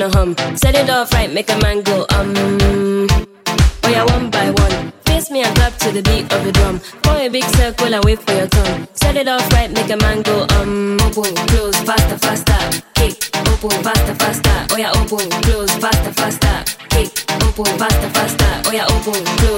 and a hum. Set it off right, make a man go um. Oh yeah, one by one. Face me and clap to the beat of the drum. Form a big circle and wait for your turn. Set it off right, make a man go um. Open, close, faster, faster. Kick, open, faster, faster. Oh yeah, open, close, faster, faster. Kick, open, faster, faster. Oh yeah, open, close.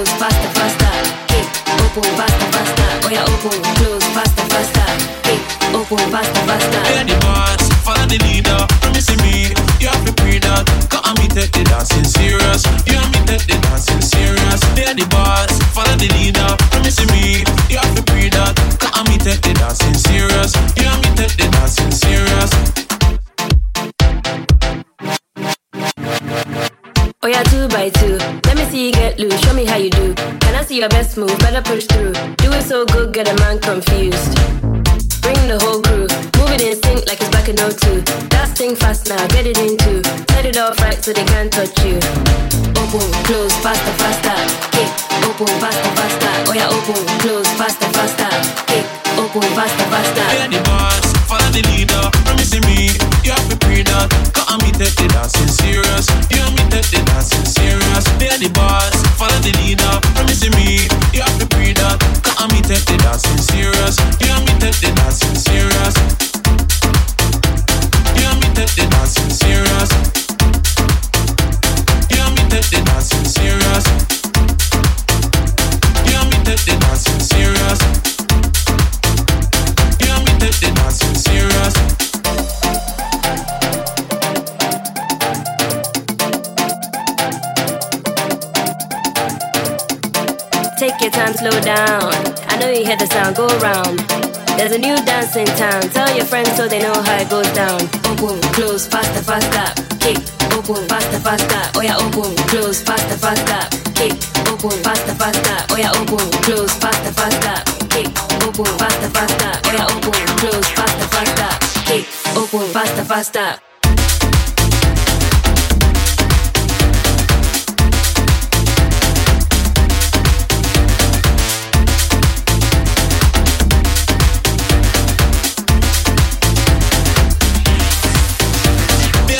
Get loose, show me how you do. Can I see your best move? Better push through. Do it so good, get a man confused. Bring the whole crew, move it in sync like it's back in 02. That thing fast now, get it into. Set it off right so they can't touch you. Open, close, faster, faster. Kick, open, faster, faster. Oh yeah, open, close, faster, faster. Kick, open, faster, faster. Yeah, the boss follow the leader. Promise me, you have to pray that. Cause I'm me the dancing serious. You and me take the dancing serious. They are the boss, follow the leader. Promise me, you have to pray that. Cause I'm me the dancing serious. You and me take the dancing serious. You and me take the dancing serious. You and me take the dancing serious. You and me the dancing serious. Take your time, slow down. I know you hear the sound go around. There's a new dance in town. Tell your friends so they know how it goes down. Open, close, faster, faster. Kick, open, faster, faster. Oh yeah, open, close, faster, faster. Kick, open, faster, faster. Oh yeah, open, close, faster, faster kick, open, faster, faster. Yeah, open, close, faster, faster. Kick, open, faster, faster.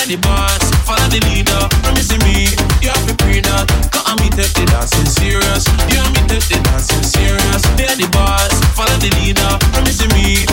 the boss, follow the leader. Promising me, you the dancing serious. You and me dancing serious they are the boss. Follow the leader, promise me.